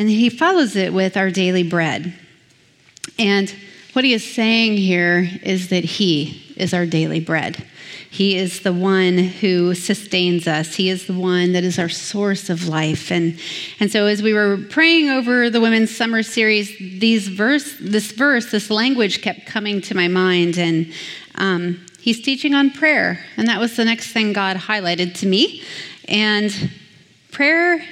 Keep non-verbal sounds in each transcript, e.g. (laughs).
And he follows it with our daily bread. And what he is saying here is that he is our daily bread. He is the one who sustains us. He is the one that is our source of life. And, and so as we were praying over the women's summer series, these verse, this verse, this language kept coming to my mind. And um, he's teaching on prayer. And that was the next thing God highlighted to me. And prayer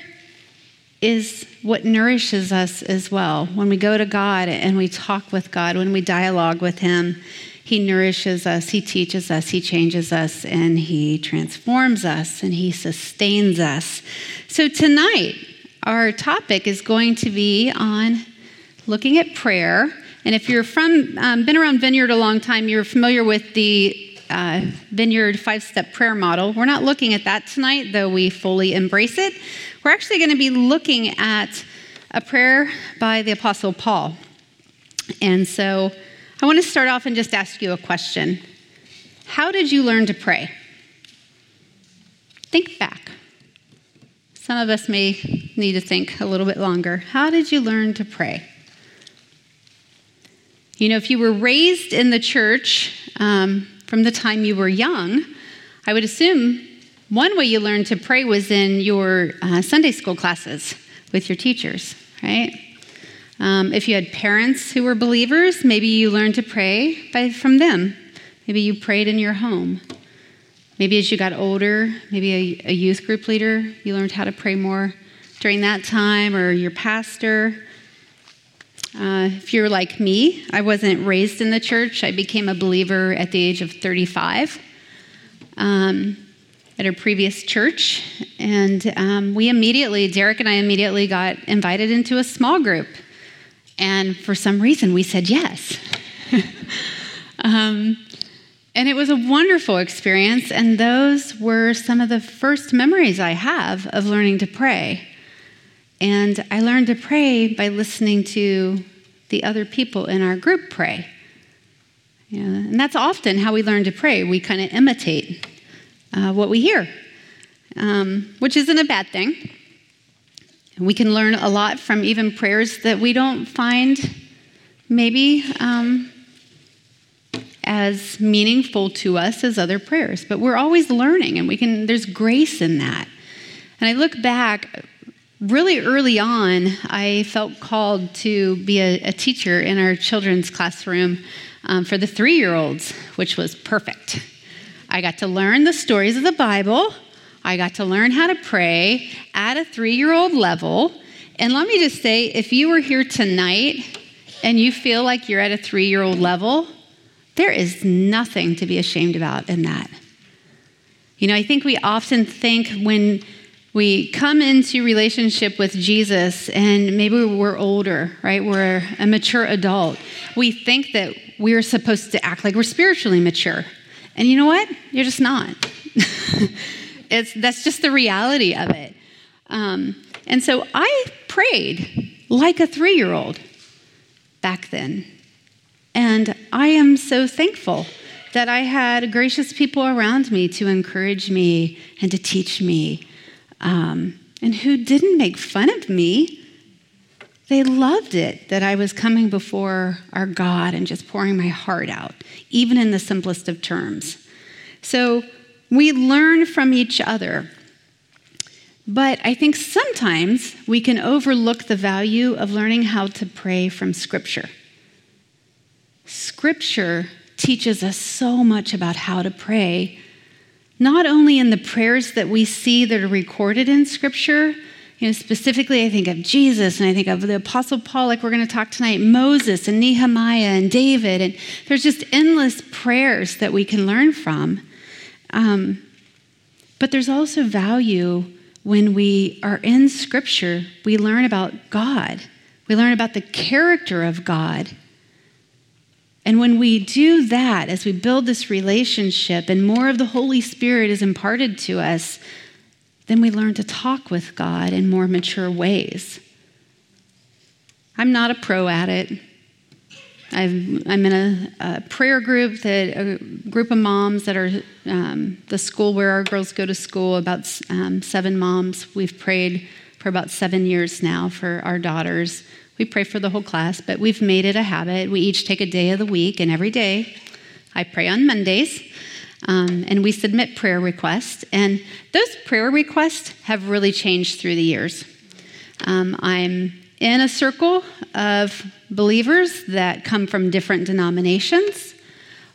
is what nourishes us as well. When we go to God and we talk with God, when we dialogue with Him, He nourishes us, He teaches us, He changes us, and He transforms us, and He sustains us. So tonight, our topic is going to be on looking at prayer. And if you're from, um, been around Vineyard a long time, you're familiar with the uh, Vineyard five step prayer model. We're not looking at that tonight, though we fully embrace it. We're actually going to be looking at a prayer by the Apostle Paul. And so I want to start off and just ask you a question How did you learn to pray? Think back. Some of us may need to think a little bit longer. How did you learn to pray? You know, if you were raised in the church um, from the time you were young, I would assume one way you learned to pray was in your uh, Sunday school classes with your teachers, right? Um, if you had parents who were believers, maybe you learned to pray by, from them. Maybe you prayed in your home. Maybe as you got older, maybe a, a youth group leader, you learned how to pray more during that time, or your pastor. Uh, if you're like me, I wasn't raised in the church. I became a believer at the age of 35. Um, at our previous church. And um, we immediately, Derek and I immediately got invited into a small group. And for some reason, we said yes. (laughs) um, and it was a wonderful experience. And those were some of the first memories I have of learning to pray. And I learned to pray by listening to the other people in our group pray. And that's often how we learn to pray. We kind of imitate uh, what we hear, um, which isn't a bad thing. We can learn a lot from even prayers that we don't find maybe um, as meaningful to us as other prayers, but we're always learning, and we can. There's grace in that. And I look back really early on, I felt called to be a, a teacher in our children's classroom um, for the three year olds, which was perfect. I got to learn the stories of the Bible. I got to learn how to pray at a three year old level. And let me just say if you were here tonight and you feel like you're at a three year old level, there is nothing to be ashamed about in that. You know, I think we often think when we come into relationship with Jesus and maybe we're older, right? We're a mature adult. We think that we're supposed to act like we're spiritually mature. And you know what? You're just not. (laughs) it's, that's just the reality of it. Um, and so I prayed like a three year old back then. And I am so thankful that I had gracious people around me to encourage me and to teach me, um, and who didn't make fun of me. They loved it that I was coming before our God and just pouring my heart out, even in the simplest of terms. So we learn from each other. But I think sometimes we can overlook the value of learning how to pray from Scripture. Scripture teaches us so much about how to pray, not only in the prayers that we see that are recorded in Scripture, you know, specifically, I think of Jesus and I think of the Apostle Paul, like we're going to talk tonight, Moses and Nehemiah and David. And there's just endless prayers that we can learn from. Um, but there's also value when we are in Scripture, we learn about God, we learn about the character of God. And when we do that, as we build this relationship and more of the Holy Spirit is imparted to us, then we learn to talk with God in more mature ways. I'm not a pro at it. i am in a, a, prayer group that a group of moms that are um, the school where our girls go to school. About um, seven moms. We've prayed for about seven years now for our daughters. We pray for the whole class, but we've made it a habit. We each take a day of the week, and every day I pray on Mondays. Um, and we submit prayer requests. And those prayer requests have really changed through the years. Um, I'm in a circle of believers that come from different denominations,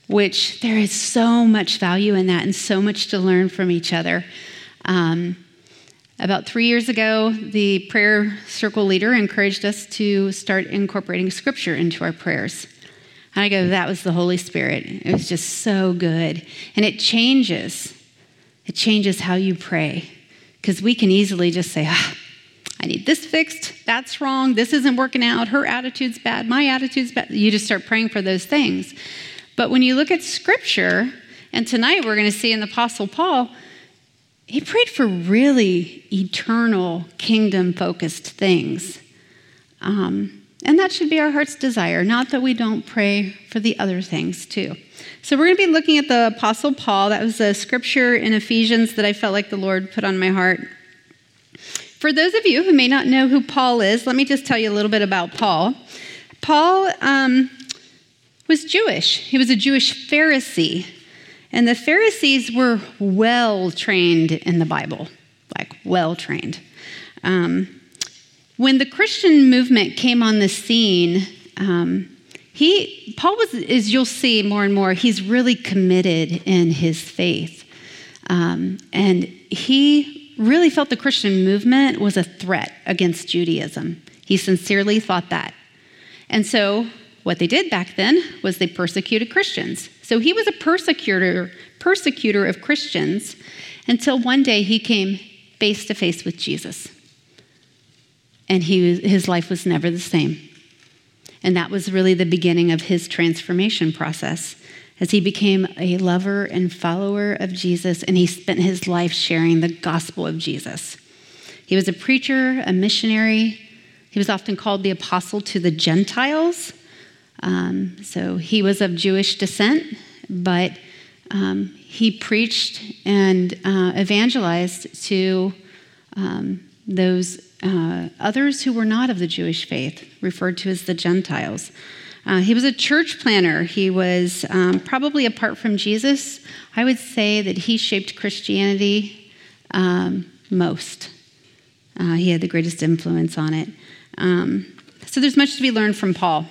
which there is so much value in that and so much to learn from each other. Um, about three years ago, the prayer circle leader encouraged us to start incorporating scripture into our prayers. And I go, that was the Holy Spirit. It was just so good. And it changes. It changes how you pray. Because we can easily just say, ah, I need this fixed. That's wrong. This isn't working out. Her attitude's bad. My attitude's bad. You just start praying for those things. But when you look at scripture, and tonight we're going to see in the Apostle Paul, he prayed for really eternal, kingdom focused things. Um, and that should be our heart's desire, not that we don't pray for the other things too. So we're going to be looking at the Apostle Paul. That was a scripture in Ephesians that I felt like the Lord put on my heart. For those of you who may not know who Paul is, let me just tell you a little bit about Paul. Paul um, was Jewish, he was a Jewish Pharisee. And the Pharisees were well trained in the Bible, like well trained. Um, when the Christian movement came on the scene, um, he Paul was, as you'll see more and more, he's really committed in his faith, um, and he really felt the Christian movement was a threat against Judaism. He sincerely thought that, and so what they did back then was they persecuted Christians. So he was a persecutor, persecutor of Christians until one day he came face to face with Jesus and he, his life was never the same. And that was really the beginning of his transformation process as he became a lover and follower of Jesus, and he spent his life sharing the gospel of Jesus. He was a preacher, a missionary. He was often called the apostle to the Gentiles. Um, so he was of Jewish descent, but um, he preached and uh, evangelized to um, those uh, others who were not of the Jewish faith, referred to as the Gentiles. Uh, he was a church planner. He was um, probably apart from Jesus, I would say that he shaped Christianity um, most. Uh, he had the greatest influence on it. Um, so there's much to be learned from Paul.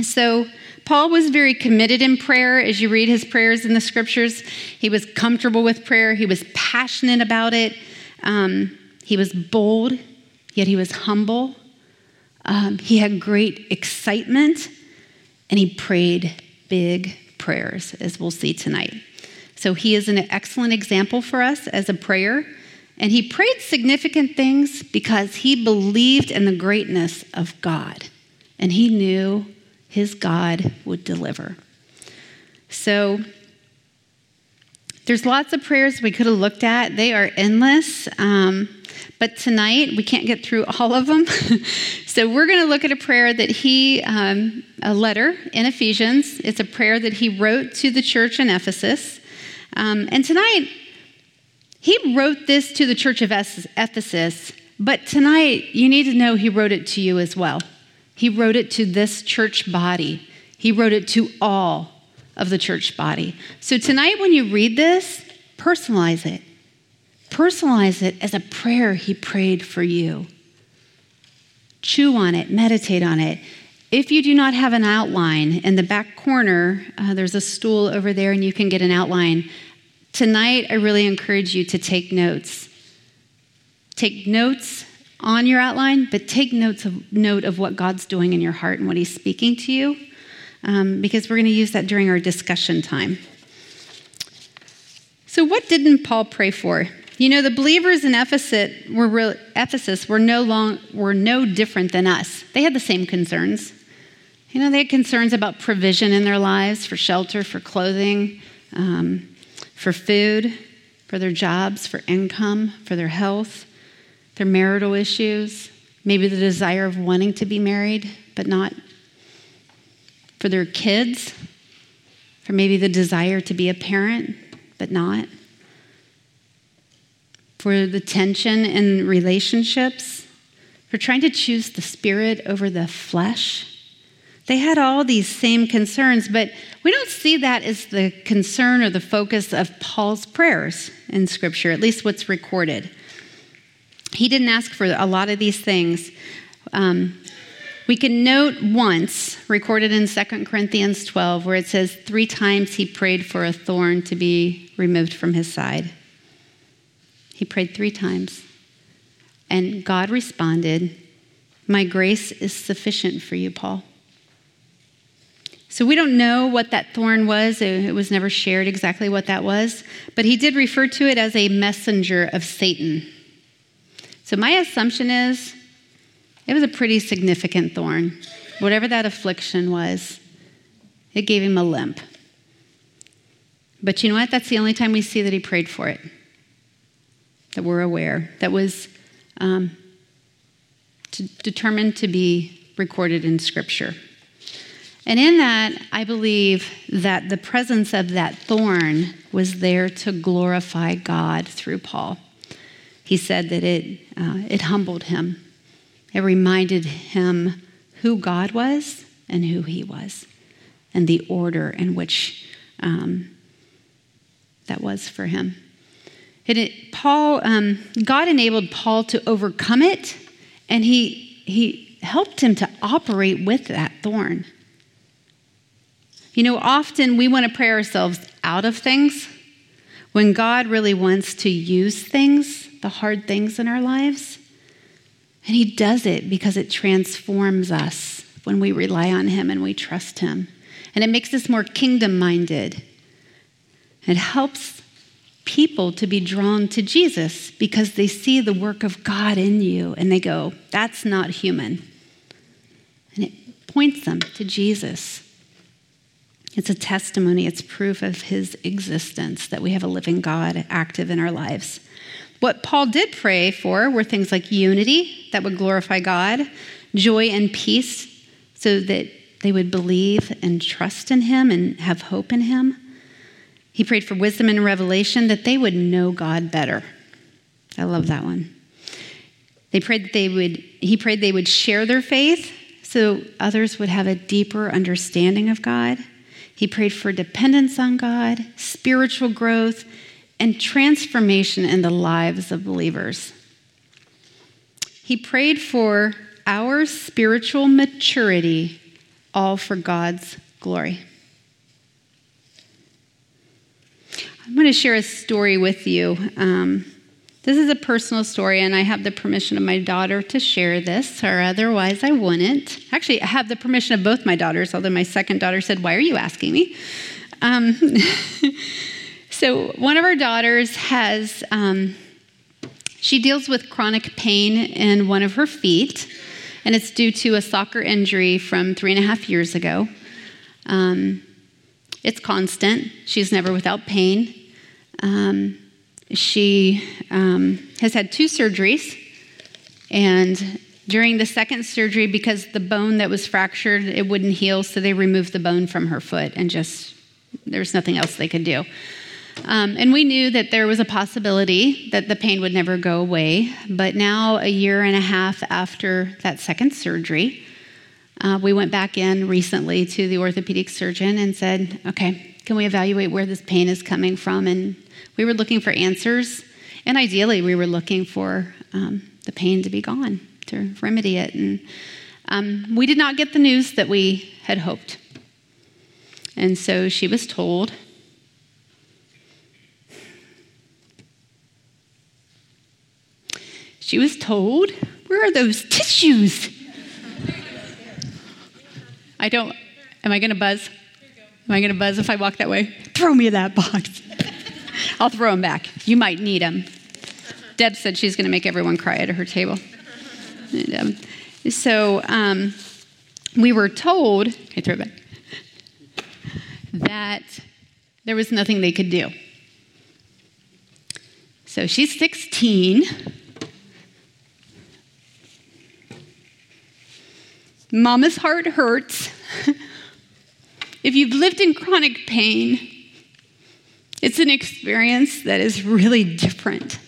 So, Paul was very committed in prayer as you read his prayers in the scriptures. He was comfortable with prayer, he was passionate about it. Um, he was bold, yet he was humble. Um, he had great excitement, and he prayed big prayers, as we'll see tonight. So he is an excellent example for us as a prayer. And he prayed significant things because he believed in the greatness of God. And he knew his God would deliver. So there's lots of prayers we could have looked at. They are endless. Um, but tonight, we can't get through all of them. (laughs) so we're going to look at a prayer that he, um, a letter in Ephesians. It's a prayer that he wrote to the church in Ephesus. Um, and tonight, he wrote this to the church of Ephesus, but tonight, you need to know he wrote it to you as well. He wrote it to this church body, he wrote it to all of the church body. So tonight, when you read this, personalize it. Personalize it as a prayer he prayed for you. Chew on it, meditate on it. If you do not have an outline, in the back corner, uh, there's a stool over there and you can get an outline. Tonight, I really encourage you to take notes. Take notes on your outline, but take notes of, note of what God's doing in your heart and what He's speaking to you, um, because we're going to use that during our discussion time. So, what didn't Paul pray for? You know, the believers in Ephesus were, Ephesus were, no long, were no different than us. They had the same concerns. You know, they had concerns about provision in their lives for shelter, for clothing, um, for food, for their jobs, for income, for their health, their marital issues, maybe the desire of wanting to be married, but not for their kids, for maybe the desire to be a parent, but not for the tension in relationships, for trying to choose the spirit over the flesh. They had all these same concerns, but we don't see that as the concern or the focus of Paul's prayers in Scripture, at least what's recorded. He didn't ask for a lot of these things. Um, we can note once, recorded in 2 Corinthians 12, where it says, Three times he prayed for a thorn to be removed from his side. He prayed three times. And God responded, My grace is sufficient for you, Paul. So we don't know what that thorn was. It was never shared exactly what that was, but he did refer to it as a messenger of Satan. So my assumption is it was a pretty significant thorn. Whatever that affliction was, it gave him a limp. But you know what? That's the only time we see that he prayed for it, that we're aware, that was um, to, determined to be recorded in Scripture. And in that, I believe that the presence of that thorn was there to glorify God through Paul. He said that it, uh, it humbled him, it reminded him who God was and who he was, and the order in which um, that was for him. It, Paul, um, God enabled Paul to overcome it, and he, he helped him to operate with that thorn. You know, often we want to pray ourselves out of things when God really wants to use things, the hard things in our lives. And He does it because it transforms us when we rely on Him and we trust Him. And it makes us more kingdom minded. It helps people to be drawn to Jesus because they see the work of God in you and they go, that's not human. And it points them to Jesus. It's a testimony, it's proof of his existence that we have a living God active in our lives. What Paul did pray for were things like unity that would glorify God, joy and peace so that they would believe and trust in him and have hope in him. He prayed for wisdom and revelation that they would know God better. I love that one. They prayed that they would, he prayed they would share their faith so others would have a deeper understanding of God. He prayed for dependence on God, spiritual growth, and transformation in the lives of believers. He prayed for our spiritual maturity, all for God's glory. I'm going to share a story with you. Um, this is a personal story, and I have the permission of my daughter to share this, or otherwise I wouldn't. Actually, I have the permission of both my daughters, although my second daughter said, Why are you asking me? Um, (laughs) so, one of our daughters has, um, she deals with chronic pain in one of her feet, and it's due to a soccer injury from three and a half years ago. Um, it's constant, she's never without pain. Um, she um, has had two surgeries, and during the second surgery, because the bone that was fractured, it wouldn't heal, so they removed the bone from her foot and just, there was nothing else they could do. Um, and we knew that there was a possibility that the pain would never go away. But now, a year and a half after that second surgery, uh, we went back in recently to the orthopedic surgeon and said, okay, can we evaluate where this pain is coming from and we were looking for answers, and ideally, we were looking for um, the pain to be gone, to remedy it. And um, we did not get the news that we had hoped. And so she was told She was told, Where are those tissues? I don't, am I going to buzz? Am I going to buzz if I walk that way? Throw me that box. I'll throw them back. You might need them. Deb said she's going to make everyone cry at her table. And, um, so um, we were told, I throw it back, that there was nothing they could do. So she's 16. Mama's heart hurts. (laughs) if you've lived in chronic pain, it's an experience that is really different.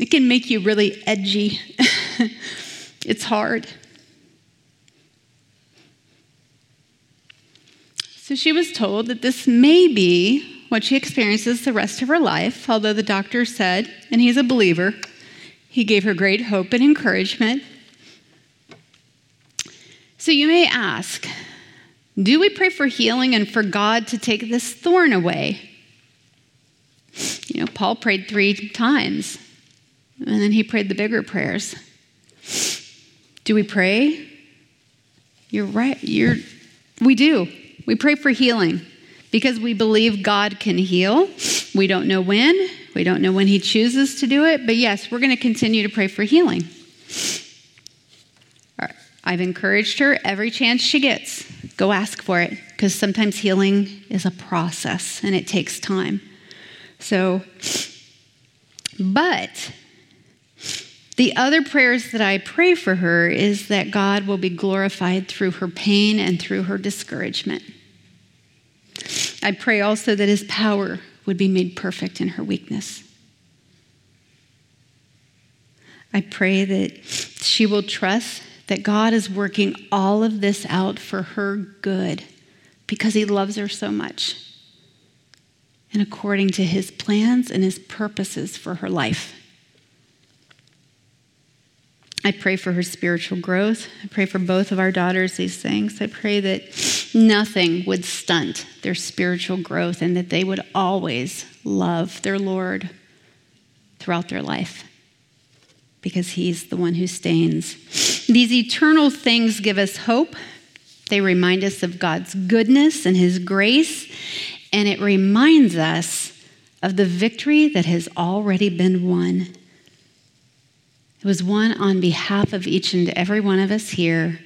It can make you really edgy. (laughs) it's hard. So she was told that this may be what she experiences the rest of her life, although the doctor said, and he's a believer, he gave her great hope and encouragement. So you may ask, do we pray for healing and for God to take this thorn away? You know, Paul prayed three times, and then he prayed the bigger prayers. Do we pray? You're right. You're, we do. We pray for healing because we believe God can heal. We don't know when. We don't know when He chooses to do it. But yes, we're going to continue to pray for healing. I've encouraged her every chance she gets go ask for it because sometimes healing is a process and it takes time. So, but the other prayers that I pray for her is that God will be glorified through her pain and through her discouragement. I pray also that his power would be made perfect in her weakness. I pray that she will trust that God is working all of this out for her good because he loves her so much and according to his plans and his purposes for her life. I pray for her spiritual growth. I pray for both of our daughters these things. I pray that nothing would stunt their spiritual growth and that they would always love their Lord throughout their life because He's the one who stains. These eternal things give us hope. They remind us of God's goodness and His grace, and it reminds us of the victory that has already been won. It was won on behalf of each and every one of us here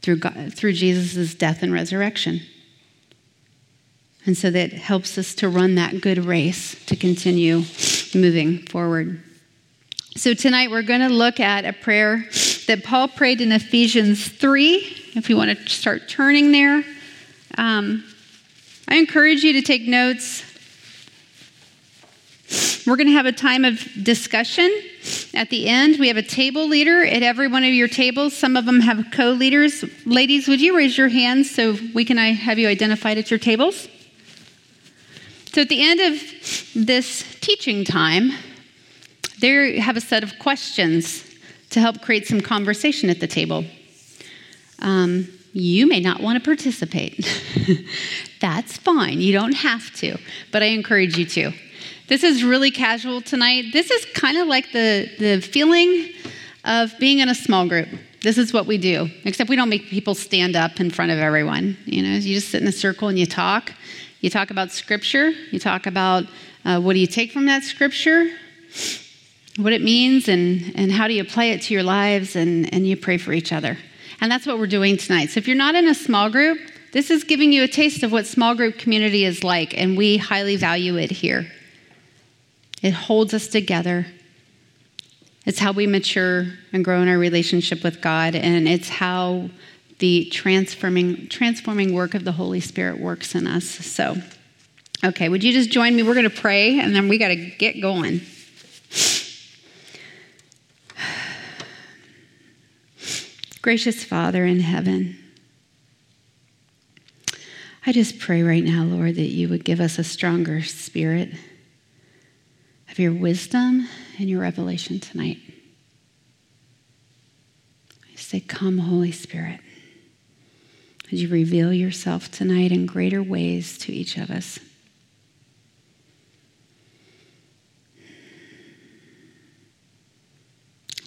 through, through Jesus' death and resurrection. And so that helps us to run that good race to continue moving forward. So tonight we're going to look at a prayer that Paul prayed in Ephesians 3. If you want to start turning there, um, I encourage you to take notes. We're going to have a time of discussion at the end. We have a table leader at every one of your tables. Some of them have co leaders. Ladies, would you raise your hands so we can have you identified at your tables? So at the end of this teaching time, there you have a set of questions to help create some conversation at the table. Um, you may not want to participate. (laughs) That's fine. You don't have to, but I encourage you to. This is really casual tonight. This is kind of like the, the feeling of being in a small group. This is what we do, except we don't make people stand up in front of everyone. You know, you just sit in a circle and you talk. You talk about scripture. You talk about uh, what do you take from that scripture, what it means, and, and how do you apply it to your lives, and, and you pray for each other. And that's what we're doing tonight. So if you're not in a small group, this is giving you a taste of what small group community is like, and we highly value it here. It holds us together. It's how we mature and grow in our relationship with God, and it's how the transforming, transforming work of the Holy Spirit works in us. So, okay, would you just join me? We're going to pray, and then we got to get going. Gracious Father in heaven, I just pray right now, Lord, that you would give us a stronger spirit of your wisdom and your revelation tonight. I say, Come, Holy Spirit. Would you reveal yourself tonight in greater ways to each of us?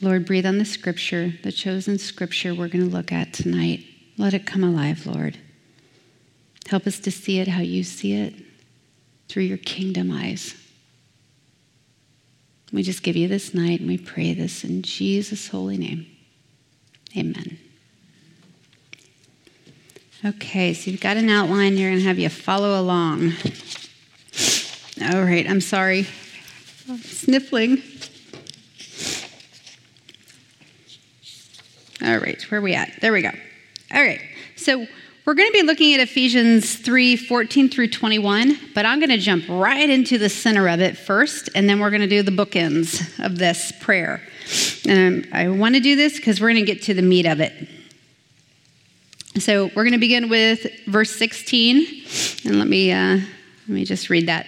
Lord, breathe on the scripture, the chosen scripture we're going to look at tonight. Let it come alive, Lord. Help us to see it how you see it through your kingdom eyes. We just give you this night and we pray this in Jesus' holy name. Amen. Okay, so you've got an outline. You're going to have you follow along. All right, I'm sorry. Sniffling. All right, where are we at? There we go. All right, so we're going to be looking at Ephesians 3 14 through 21, but I'm going to jump right into the center of it first, and then we're going to do the bookends of this prayer. And I want to do this because we're going to get to the meat of it. So we're going to begin with verse 16, and let me, uh, let me just read that.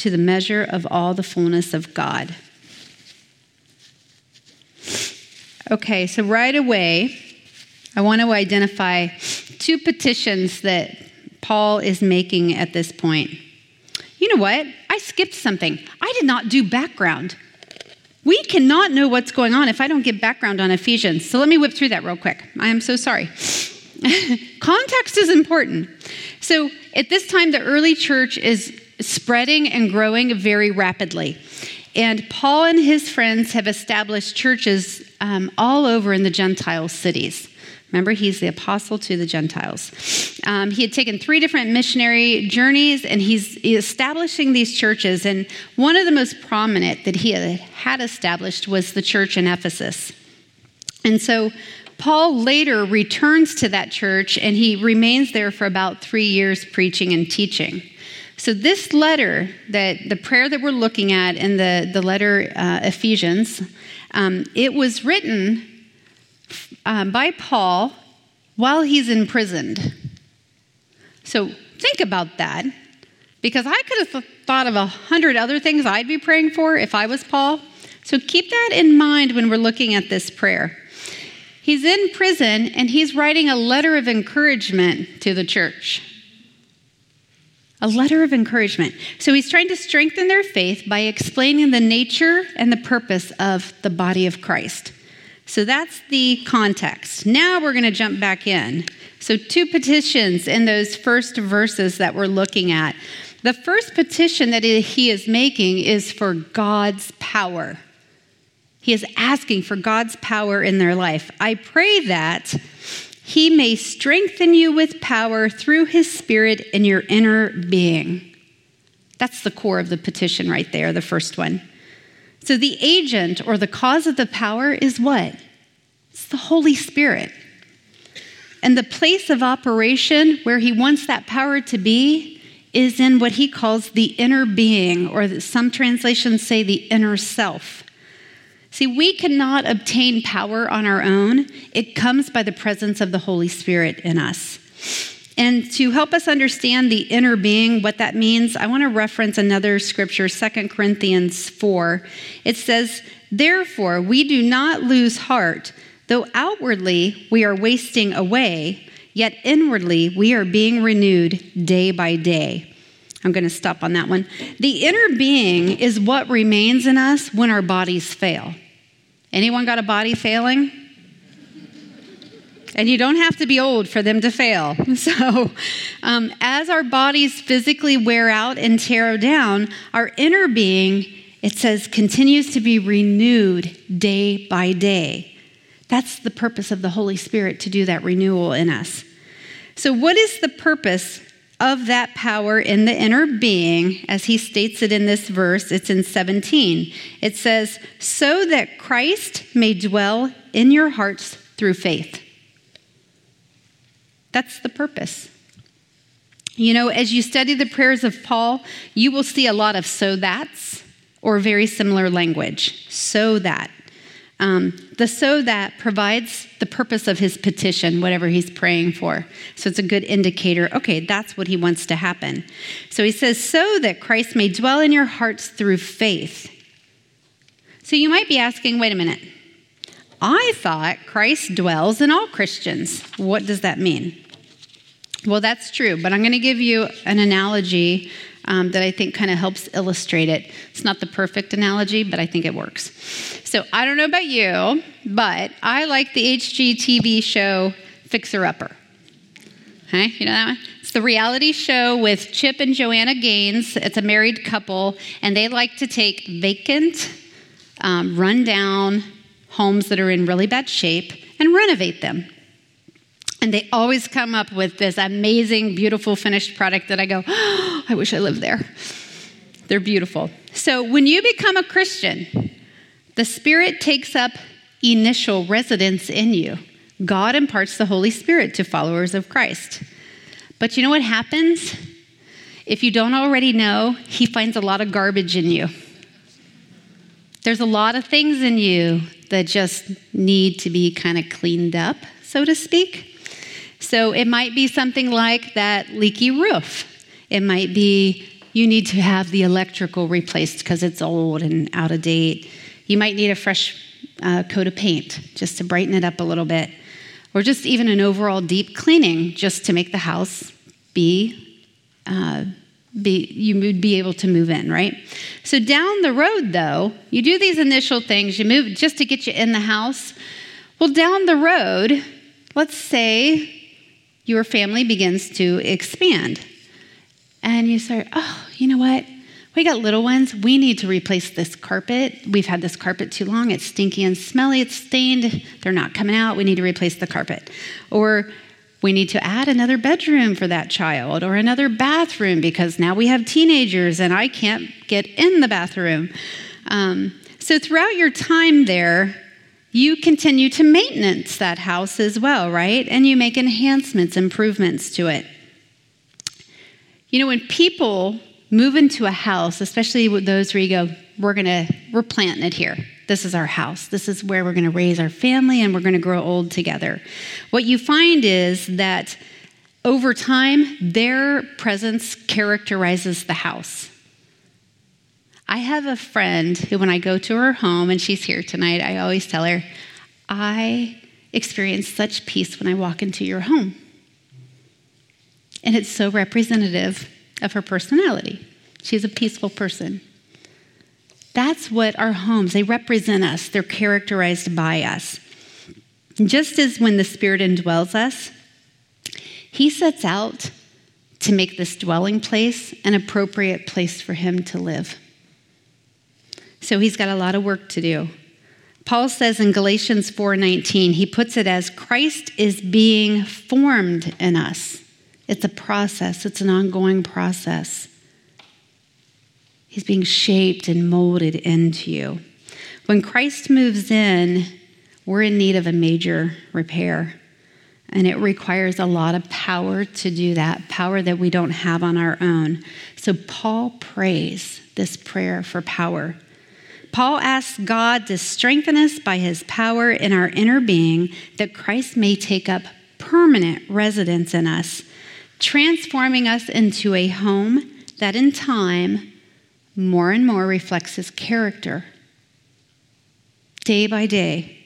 to the measure of all the fullness of God. Okay, so right away, I want to identify two petitions that Paul is making at this point. You know what? I skipped something. I did not do background. We cannot know what's going on if I don't get background on Ephesians. So let me whip through that real quick. I am so sorry. (laughs) Context is important. So at this time, the early church is spreading and growing very rapidly. And Paul and his friends have established churches um, all over in the Gentile cities. Remember, he's the apostle to the Gentiles. Um, he had taken three different missionary journeys and he's establishing these churches. And one of the most prominent that he had established was the church in Ephesus. And so Paul later returns to that church and he remains there for about three years preaching and teaching. So, this letter, that the prayer that we're looking at in the, the letter uh, Ephesians, um, it was written um, by Paul while he's imprisoned. So, think about that, because I could have thought of a hundred other things I'd be praying for if I was Paul. So, keep that in mind when we're looking at this prayer. He's in prison and he's writing a letter of encouragement to the church a letter of encouragement. So he's trying to strengthen their faith by explaining the nature and the purpose of the body of Christ. So that's the context. Now we're going to jump back in. So, two petitions in those first verses that we're looking at. The first petition that he is making is for God's power. He is asking for God's power in their life. I pray that he may strengthen you with power through his spirit in your inner being. That's the core of the petition right there, the first one. So the agent or the cause of the power is what? It's the Holy Spirit. And the place of operation where he wants that power to be is in what he calls the inner being, or some translations say the inner self. See, we cannot obtain power on our own. It comes by the presence of the Holy Spirit in us. And to help us understand the inner being, what that means, I want to reference another scripture, 2 Corinthians 4. It says, Therefore, we do not lose heart, though outwardly we are wasting away, yet inwardly we are being renewed day by day. I'm going to stop on that one. The inner being is what remains in us when our bodies fail. Anyone got a body failing? And you don't have to be old for them to fail. (laughs) So, um, as our bodies physically wear out and tear down, our inner being, it says, continues to be renewed day by day. That's the purpose of the Holy Spirit to do that renewal in us. So, what is the purpose of that power in the inner being, as he states it in this verse, it's in 17. It says, so that Christ may dwell in your hearts through faith. That's the purpose. You know, as you study the prayers of Paul, you will see a lot of so that's or very similar language. So that. Um, the so that provides the purpose of his petition, whatever he's praying for. So it's a good indicator. Okay, that's what he wants to happen. So he says, so that Christ may dwell in your hearts through faith. So you might be asking, wait a minute. I thought Christ dwells in all Christians. What does that mean? Well, that's true, but I'm going to give you an analogy um, that I think kind of helps illustrate it. It's not the perfect analogy, but I think it works. So I don't know about you, but I like the HGTV show Fixer Upper. Hey, you know that one? It's the reality show with Chip and Joanna Gaines. It's a married couple, and they like to take vacant, um, rundown homes that are in really bad shape and renovate them. And they always come up with this amazing, beautiful finished product that I go, oh, (gasps) I wish I lived there. They're beautiful. So when you become a Christian, the Spirit takes up initial residence in you. God imparts the Holy Spirit to followers of Christ. But you know what happens? If you don't already know, He finds a lot of garbage in you. There's a lot of things in you that just need to be kind of cleaned up, so to speak. So it might be something like that leaky roof. It might be you need to have the electrical replaced because it's old and out of date. You might need a fresh uh, coat of paint just to brighten it up a little bit, or just even an overall deep cleaning just to make the house be, uh, be you would be able to move in, right? So down the road, though, you do these initial things, you move just to get you in the house. Well, down the road, let's say your family begins to expand. And you start, oh, you know what? We got little ones. We need to replace this carpet. We've had this carpet too long. It's stinky and smelly. It's stained. They're not coming out. We need to replace the carpet. Or we need to add another bedroom for that child or another bathroom because now we have teenagers and I can't get in the bathroom. Um, so throughout your time there, you continue to maintenance that house as well, right? And you make enhancements, improvements to it. You know, when people move into a house, especially with those where you go, we're gonna, we're planting it here. This is our house. This is where we're gonna raise our family and we're gonna grow old together. What you find is that over time, their presence characterizes the house. I have a friend who, when I go to her home, and she's here tonight, I always tell her, I experience such peace when I walk into your home. And it's so representative of her personality. She's a peaceful person. That's what our homes, they represent us, they're characterized by us. just as when the Spirit indwells us, He sets out to make this dwelling place an appropriate place for Him to live. So he's got a lot of work to do. Paul says in Galatians 4:19, he puts it as Christ is being formed in us. It's a process, it's an ongoing process. He's being shaped and molded into you. When Christ moves in, we're in need of a major repair. And it requires a lot of power to do that, power that we don't have on our own. So Paul prays this prayer for power. Paul asks God to strengthen us by his power in our inner being that Christ may take up permanent residence in us, transforming us into a home that in time more and more reflects his character. Day by day,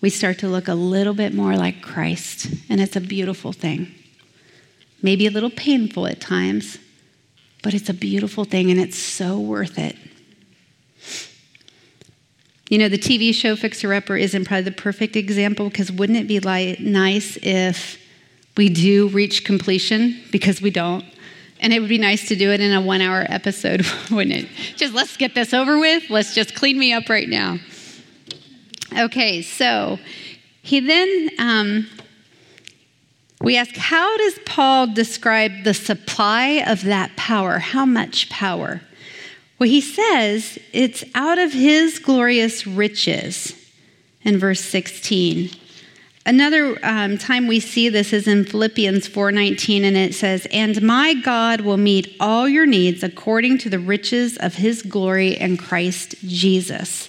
we start to look a little bit more like Christ, and it's a beautiful thing. Maybe a little painful at times, but it's a beautiful thing and it's so worth it. You know, the TV show Fixer Upper isn't probably the perfect example because wouldn't it be nice if we do reach completion because we don't? And it would be nice to do it in a one hour episode, (laughs) wouldn't it? Just let's get this over with. Let's just clean me up right now. Okay, so he then, um, we ask, how does Paul describe the supply of that power? How much power? Well, he says it's out of his glorious riches in verse 16. Another um, time we see this is in Philippians 4:19 and it says, "And my God will meet all your needs according to the riches of his glory in Christ Jesus."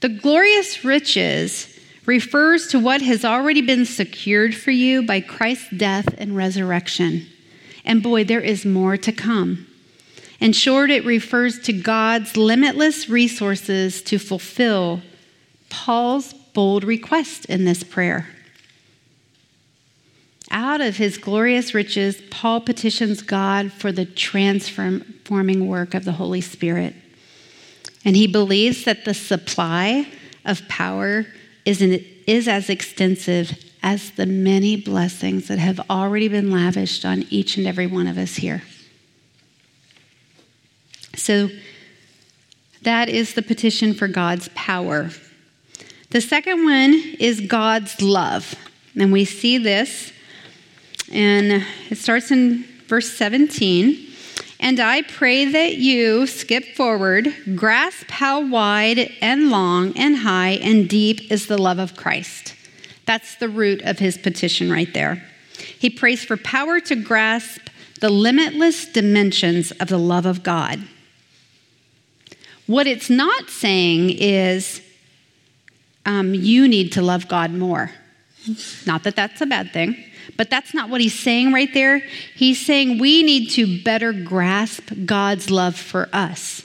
The glorious riches refers to what has already been secured for you by Christ's death and resurrection. And boy, there is more to come. In short, it refers to God's limitless resources to fulfill Paul's bold request in this prayer. Out of his glorious riches, Paul petitions God for the transforming work of the Holy Spirit. And he believes that the supply of power is, an, is as extensive as the many blessings that have already been lavished on each and every one of us here. So, that is the petition for God's power. The second one is God's love. And we see this, and it starts in verse 17. And I pray that you, skip forward, grasp how wide and long and high and deep is the love of Christ. That's the root of his petition right there. He prays for power to grasp the limitless dimensions of the love of God. What it's not saying is um, you need to love God more. Not that that's a bad thing, but that's not what he's saying right there. He's saying we need to better grasp God's love for us.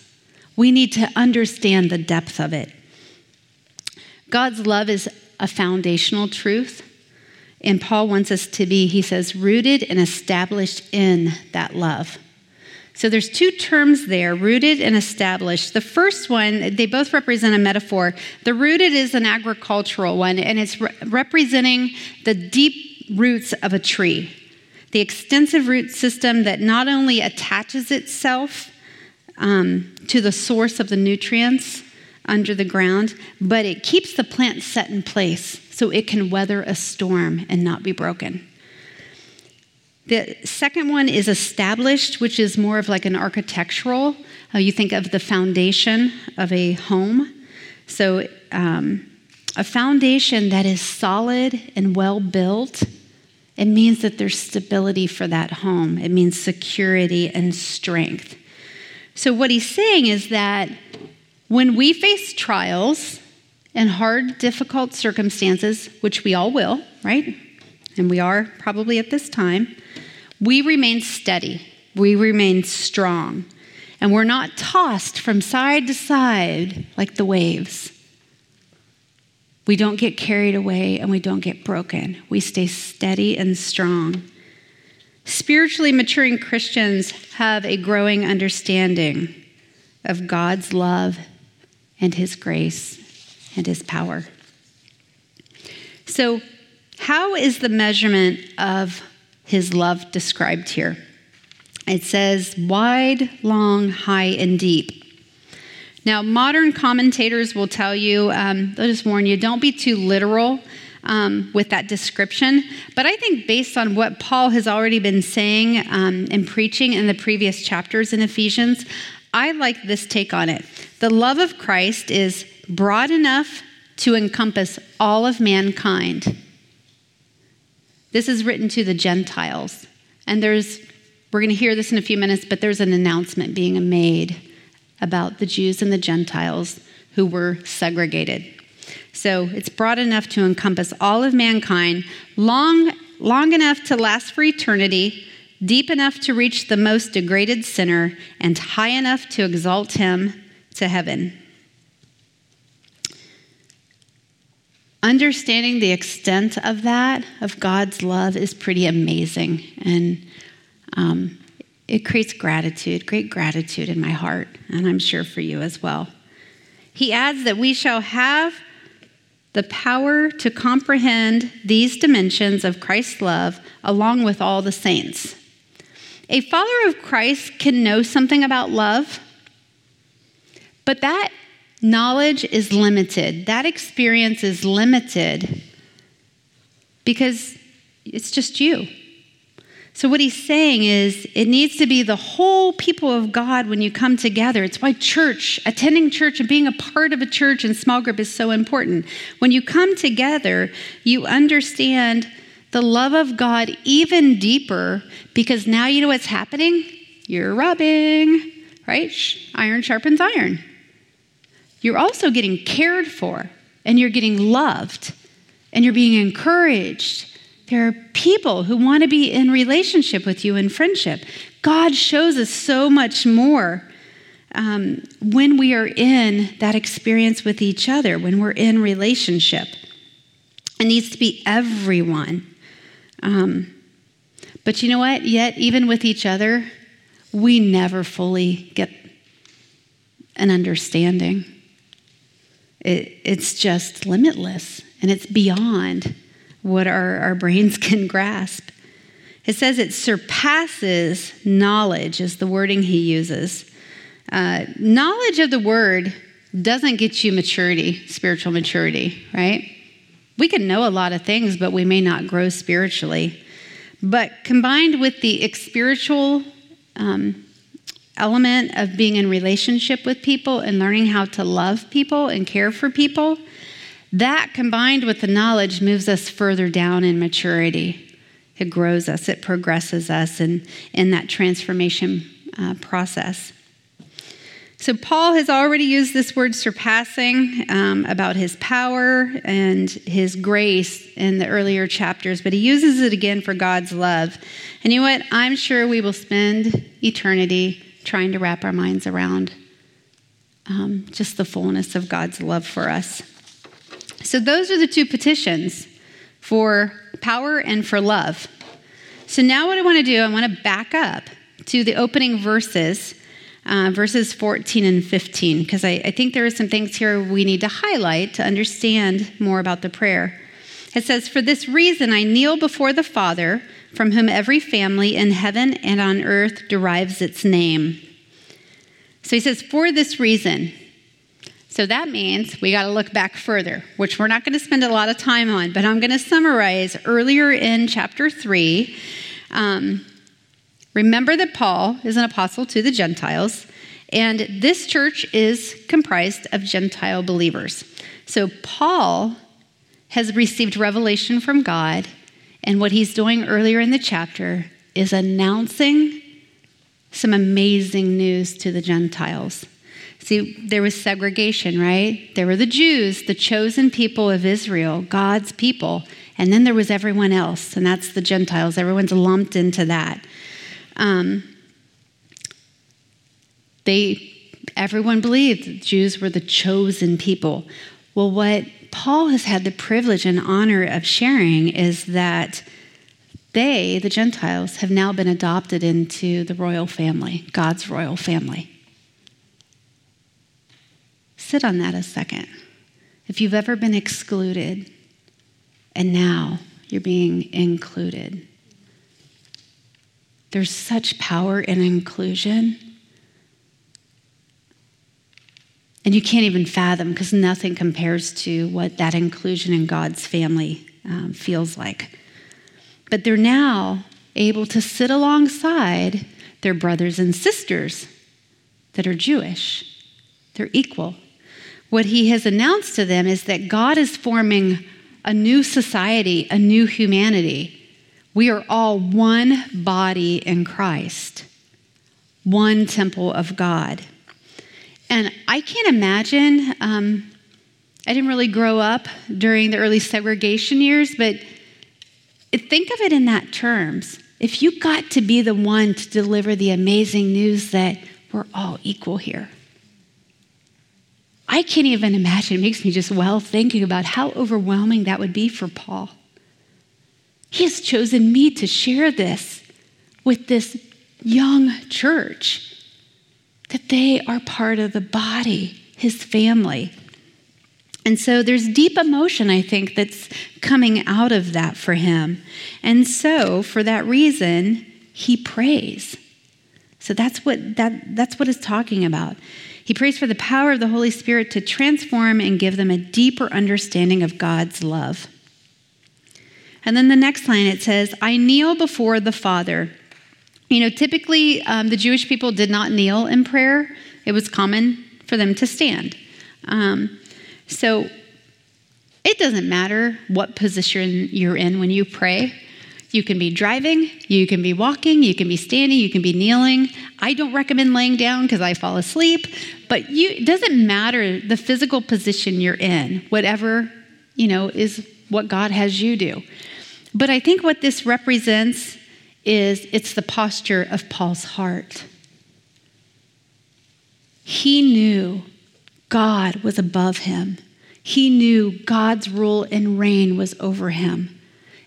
We need to understand the depth of it. God's love is a foundational truth. And Paul wants us to be, he says, rooted and established in that love. So there's two terms there, rooted and established. The first one, they both represent a metaphor. The rooted is an agricultural one, and it's re- representing the deep roots of a tree. The extensive root system that not only attaches itself um, to the source of the nutrients under the ground, but it keeps the plant set in place so it can weather a storm and not be broken. The second one is established, which is more of like an architectural. Uh, you think of the foundation of a home. So, um, a foundation that is solid and well built, it means that there's stability for that home. It means security and strength. So, what he's saying is that when we face trials and hard, difficult circumstances, which we all will, right? And we are probably at this time we remain steady, we remain strong, and we're not tossed from side to side like the waves. We don't get carried away and we don't get broken. We stay steady and strong. Spiritually maturing Christians have a growing understanding of God's love and His grace and His power. So, how is the measurement of his love described here. It says wide, long, high, and deep. Now, modern commentators will tell you, um, they'll just warn you, don't be too literal um, with that description. But I think based on what Paul has already been saying um, and preaching in the previous chapters in Ephesians, I like this take on it. The love of Christ is broad enough to encompass all of mankind this is written to the Gentiles. And there's, we're going to hear this in a few minutes, but there's an announcement being made about the Jews and the Gentiles who were segregated. So it's broad enough to encompass all of mankind, long, long enough to last for eternity, deep enough to reach the most degraded sinner, and high enough to exalt him to heaven. Understanding the extent of that, of God's love, is pretty amazing. And um, it creates gratitude, great gratitude in my heart, and I'm sure for you as well. He adds that we shall have the power to comprehend these dimensions of Christ's love along with all the saints. A follower of Christ can know something about love, but that knowledge is limited. That experience is limited because it's just you. So, what he's saying is, it needs to be the whole people of God when you come together. It's why church, attending church, and being a part of a church and small group is so important. When you come together, you understand the love of God even deeper because now you know what's happening? You're rubbing, right? Iron sharpens iron you're also getting cared for and you're getting loved and you're being encouraged. There are people who want to be in relationship with you in friendship. God shows us so much more um, when we are in that experience with each other, when we're in relationship. It needs to be everyone. Um, but you know what? Yet, even with each other, we never fully get an understanding. It, it's just limitless. and it's beyond what our, our brains (laughs) can grasp. It says it surpasses knowledge, is the wording he uses. Uh, knowledge of the word doesn't get you maturity, spiritual maturity, right? We can know a lot of things, but we may not grow spiritually. But combined with the spiritual um, element of being in relationship with people and learning how to love people and care for people, that combined with the knowledge moves us further down in maturity. It grows us, it progresses us in, in that transformation uh, process. So, Paul has already used this word surpassing um, about his power and his grace in the earlier chapters, but he uses it again for God's love. And you know what? I'm sure we will spend eternity trying to wrap our minds around um, just the fullness of God's love for us. So, those are the two petitions for power and for love. So, now what I want to do, I want to back up to the opening verses uh, verses 14 and 15, because I, I think there are some things here we need to highlight to understand more about the prayer. It says, For this reason I kneel before the Father, from whom every family in heaven and on earth derives its name. So he says, For this reason. So that means we got to look back further, which we're not going to spend a lot of time on, but I'm going to summarize earlier in chapter 3. Um, Remember that Paul is an apostle to the Gentiles, and this church is comprised of Gentile believers. So Paul has received revelation from God, and what he's doing earlier in the chapter is announcing some amazing news to the Gentiles. See, there was segregation, right? There were the Jews, the chosen people of Israel, God's people, and then there was everyone else, and that's the Gentiles. Everyone's lumped into that. Um, they, everyone believed Jews were the chosen people. Well, what Paul has had the privilege and honor of sharing is that they, the Gentiles, have now been adopted into the royal family, God's royal family. Sit on that a second. If you've ever been excluded and now you're being included, there's such power in inclusion. And you can't even fathom because nothing compares to what that inclusion in God's family um, feels like. But they're now able to sit alongside their brothers and sisters that are Jewish. They're equal. What he has announced to them is that God is forming a new society, a new humanity we are all one body in Christ, one temple of God. And I can't imagine, um, I didn't really grow up during the early segregation years, but think of it in that terms. If you got to be the one to deliver the amazing news that we're all equal here, I can't even imagine. It makes me just well thinking about how overwhelming that would be for Paul. He has chosen me to share this with this young church, that they are part of the body, his family. And so there's deep emotion, I think, that's coming out of that for him. And so, for that reason, he prays. So that's what that, that's what it's talking about. He prays for the power of the Holy Spirit to transform and give them a deeper understanding of God's love. And then the next line it says, I kneel before the Father. You know, typically um, the Jewish people did not kneel in prayer, it was common for them to stand. Um, so it doesn't matter what position you're in when you pray. You can be driving, you can be walking, you can be standing, you can be kneeling. I don't recommend laying down because I fall asleep, but you, it doesn't matter the physical position you're in, whatever, you know, is what God has you do. But I think what this represents is it's the posture of Paul's heart. He knew God was above him. He knew God's rule and reign was over him.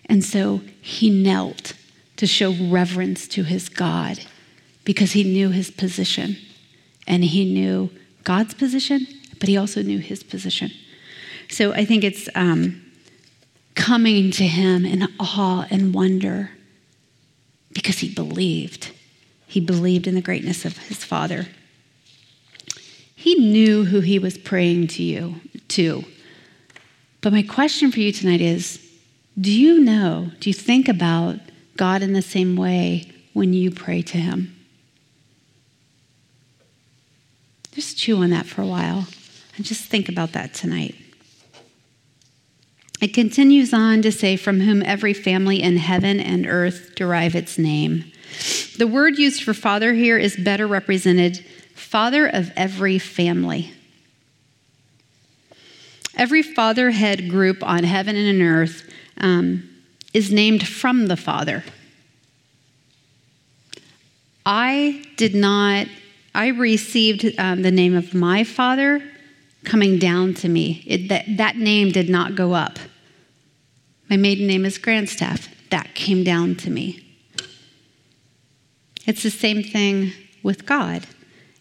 And so he knelt to show reverence to his God because he knew his position. And he knew God's position, but he also knew his position. So I think it's um, coming to him in awe and wonder because he believed. He believed in the greatness of his Father. He knew who he was praying to you to. But my question for you tonight is do you know, do you think about God in the same way when you pray to him? Just chew on that for a while and just think about that tonight. It continues on to say, From whom every family in heaven and earth derive its name. The word used for father here is better represented father of every family. Every fatherhead group on heaven and on earth um, is named from the Father. I did not, I received um, the name of my father coming down to me. It, that, that name did not go up. My maiden name is Grandstaff. That came down to me. It's the same thing with God.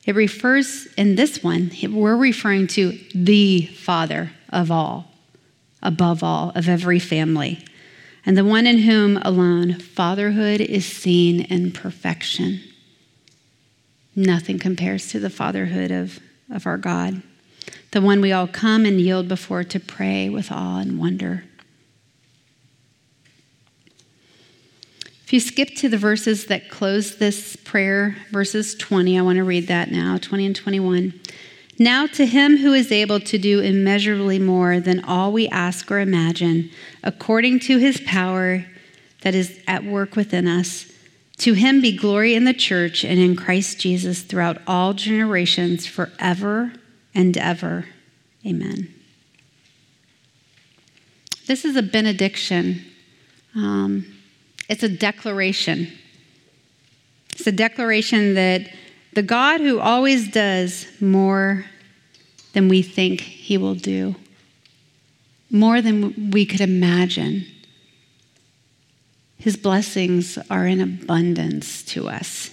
It refers, in this one, we're referring to the Father of all, above all, of every family, and the one in whom alone fatherhood is seen in perfection. Nothing compares to the fatherhood of, of our God, the one we all come and yield before to pray with awe and wonder. If you skip to the verses that close this prayer, verses 20, I want to read that now 20 and 21. Now, to him who is able to do immeasurably more than all we ask or imagine, according to his power that is at work within us, to him be glory in the church and in Christ Jesus throughout all generations, forever and ever. Amen. This is a benediction. Um, it's a declaration. It's a declaration that the God who always does more than we think he will do, more than we could imagine, his blessings are in abundance to us.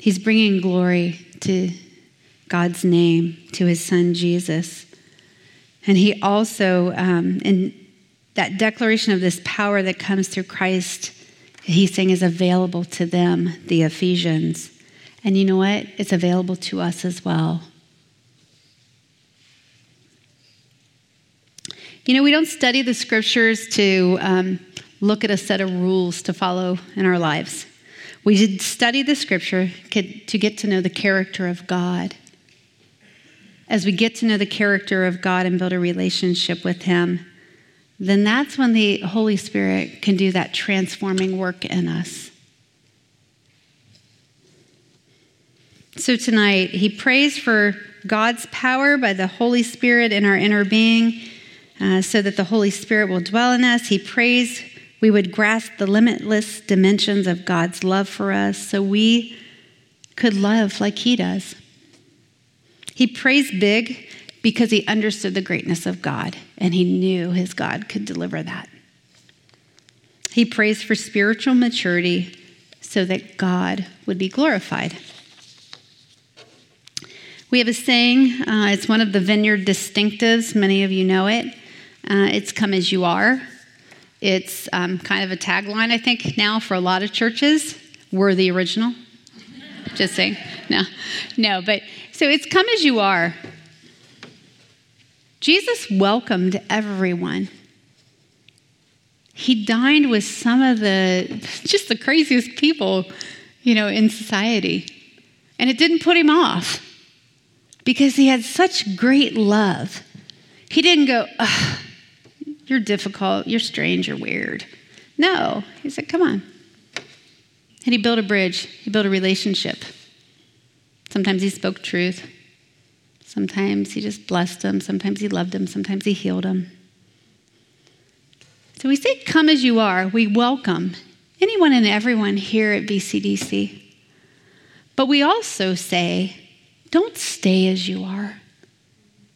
He's bringing glory to God's name, to his son Jesus. And he also, um, in that declaration of this power that comes through Christ, he's saying is available to them, the Ephesians. And you know what? It's available to us as well. You know, we don't study the scriptures to um, look at a set of rules to follow in our lives. We study the scripture to get to know the character of God. As we get to know the character of God and build a relationship with Him, then that's when the Holy Spirit can do that transforming work in us. So tonight, he prays for God's power by the Holy Spirit in our inner being uh, so that the Holy Spirit will dwell in us. He prays we would grasp the limitless dimensions of God's love for us so we could love like he does. He prays big because he understood the greatness of God and he knew his God could deliver that. He prays for spiritual maturity so that God would be glorified. We have a saying, uh, it's one of the vineyard distinctives. Many of you know it. Uh, it's come as you are. It's um, kind of a tagline, I think, now for a lot of churches. We're the original. Just saying. No, no, but so it's come as you are. Jesus welcomed everyone. He dined with some of the just the craziest people, you know, in society. And it didn't put him off because he had such great love. He didn't go, you're difficult, you're strange, you're weird. No, he said, come on. And he built a bridge, he built a relationship. Sometimes he spoke truth, Sometimes he just blessed them. Sometimes he loved them. Sometimes he healed them. So we say, Come as you are. We welcome anyone and everyone here at BCDC. But we also say, Don't stay as you are.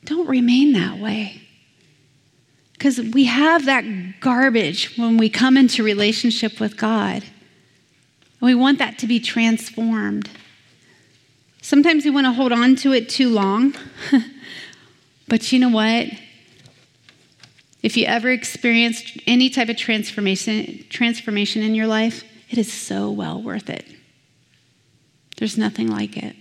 Don't remain that way. Because we have that garbage when we come into relationship with God. And we want that to be transformed. Sometimes we want to hold on to it too long. (laughs) but you know what? If you ever experienced any type of transformation, transformation in your life, it is so well worth it. There's nothing like it.